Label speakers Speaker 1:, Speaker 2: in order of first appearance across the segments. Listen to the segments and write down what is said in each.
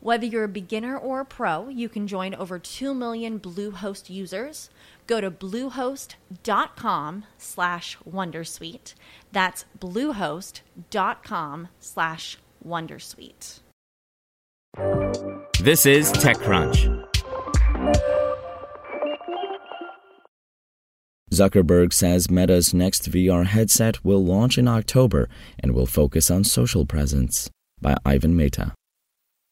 Speaker 1: Whether you're a beginner or a pro, you can join over 2 million Bluehost users. Go to bluehost.com slash wondersuite. That's bluehost.com slash wondersuite.
Speaker 2: This is TechCrunch.
Speaker 3: Zuckerberg says Meta's next VR headset will launch in October and will focus on social presence. By Ivan Mehta.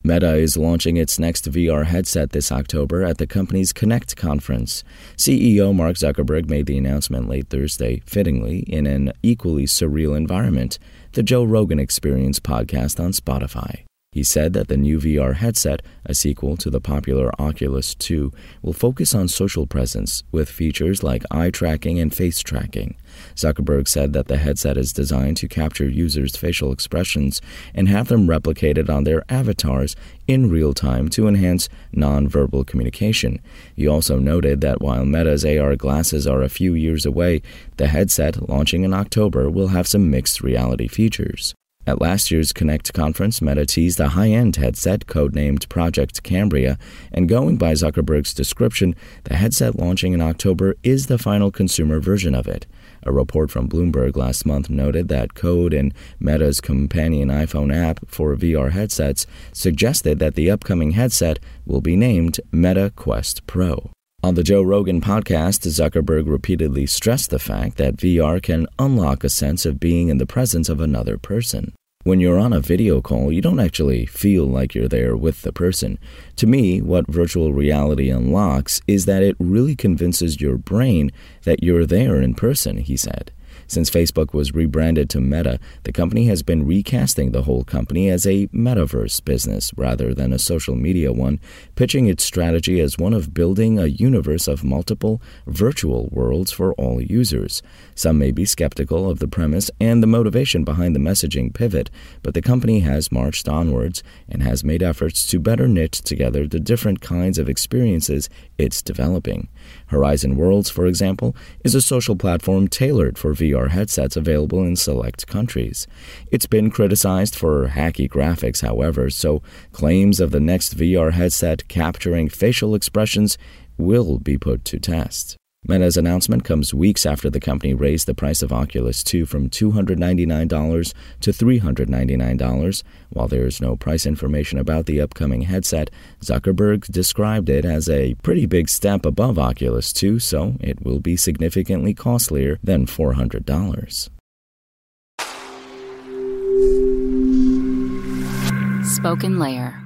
Speaker 3: Meta is launching its next VR headset this October at the company's Connect conference. CEO Mark Zuckerberg made the announcement late Thursday, fittingly, in an equally surreal environment, the Joe Rogan Experience podcast on Spotify. He said that the new VR headset, a sequel to the popular Oculus 2, will focus on social presence with features like eye tracking and face tracking. Zuckerberg said that the headset is designed to capture users' facial expressions and have them replicated on their avatars in real time to enhance nonverbal communication. He also noted that while Meta's AR glasses are a few years away, the headset, launching in October, will have some mixed reality features. At last year's Connect conference, Meta teased a high end headset codenamed Project Cambria, and going by Zuckerberg's description, the headset launching in October is the final consumer version of it. A report from Bloomberg last month noted that code in Meta's companion iPhone app for VR headsets suggested that the upcoming headset will be named Meta Quest Pro. On the Joe Rogan podcast, Zuckerberg repeatedly stressed the fact that VR can unlock a sense of being in the presence of another person. When you're on a video call, you don't actually feel like you're there with the person. To me, what virtual reality unlocks is that it really convinces your brain that you're there in person, he said. Since Facebook was rebranded to Meta, the company has been recasting the whole company as a metaverse business rather than a social media one, pitching its strategy as one of building a universe of multiple virtual worlds for all users. Some may be skeptical of the premise and the motivation behind the messaging pivot, but the company has marched onwards and has made efforts to better knit together the different kinds of experiences it's developing. Horizon Worlds, for example, is a social platform tailored for VR headsets available in select countries. It's been criticized for hacky graphics, however, so claims of the next VR headset capturing facial expressions will be put to test. Meta's announcement comes weeks after the company raised the price of Oculus 2 from $299 to $399. While there is no price information about the upcoming headset, Zuckerberg described it as a pretty big step above Oculus 2, so it will be significantly costlier than $400.
Speaker 4: Spoken Layer.